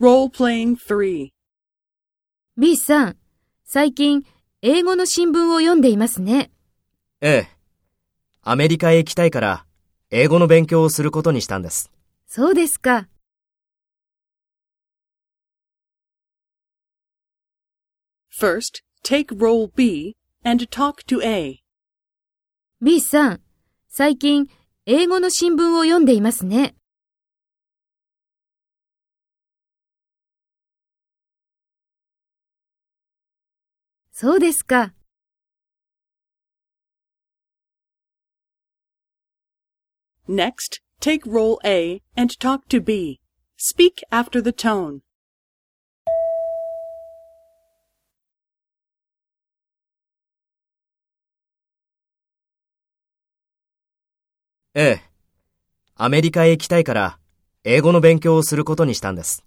Role-playing 3. B さん、最近、英語の新聞を読んでいますね。ええ。アメリカへ行きたいから、英語の勉強をすることにしたんです。そうですか。First, take role B and talk to A. B さん、最近、英語の新聞を読んでいますね。そうですか。Next, take role A and talk to B. Speak after the tone. ええ。アメリカへ行きたいから、英語の勉強をすることにしたんです。